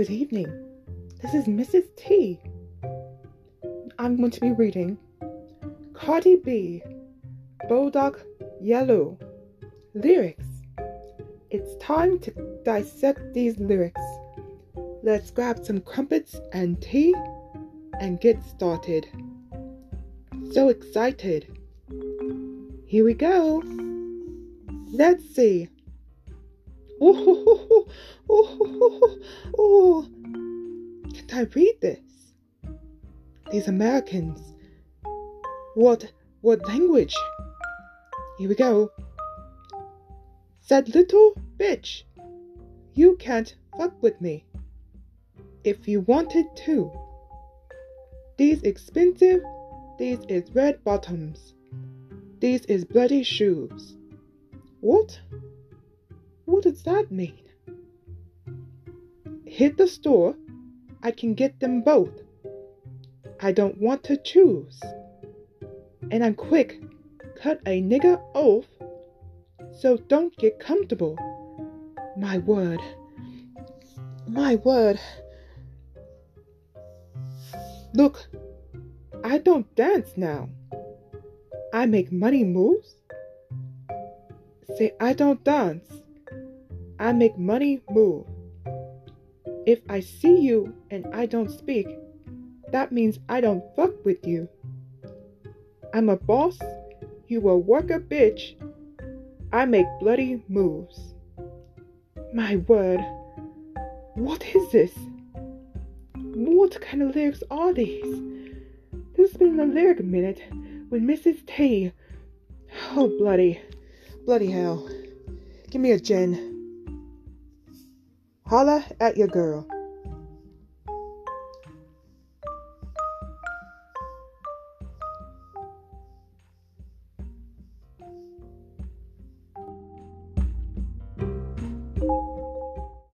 Good evening. This is Mrs. Tea. I'm going to be reading Cardi B, Bodak Yellow. Lyrics. It's time to dissect these lyrics. Let's grab some crumpets and tea and get started. So excited. Here we go. Let's see. Oh, oh, oh, oh, Can't I read this? These Americans. What, what language? Here we go. Said little bitch, you can't fuck with me. If you wanted to. These expensive, these is red bottoms. These is bloody shoes. What? What does that mean? Hit the store. I can get them both. I don't want to choose. And I'm quick. Cut a nigger off. So don't get comfortable. My word. My word. Look, I don't dance now. I make money moves. Say, I don't dance. I make money move. If I see you and I don't speak, that means I don't fuck with you. I'm a boss, you a worker bitch. I make bloody moves. My word, what is this? What kind of lyrics are these? This has been the lyric minute with Mrs. Tea. Oh, bloody, bloody hell. Give me a gin. Holla at your girl.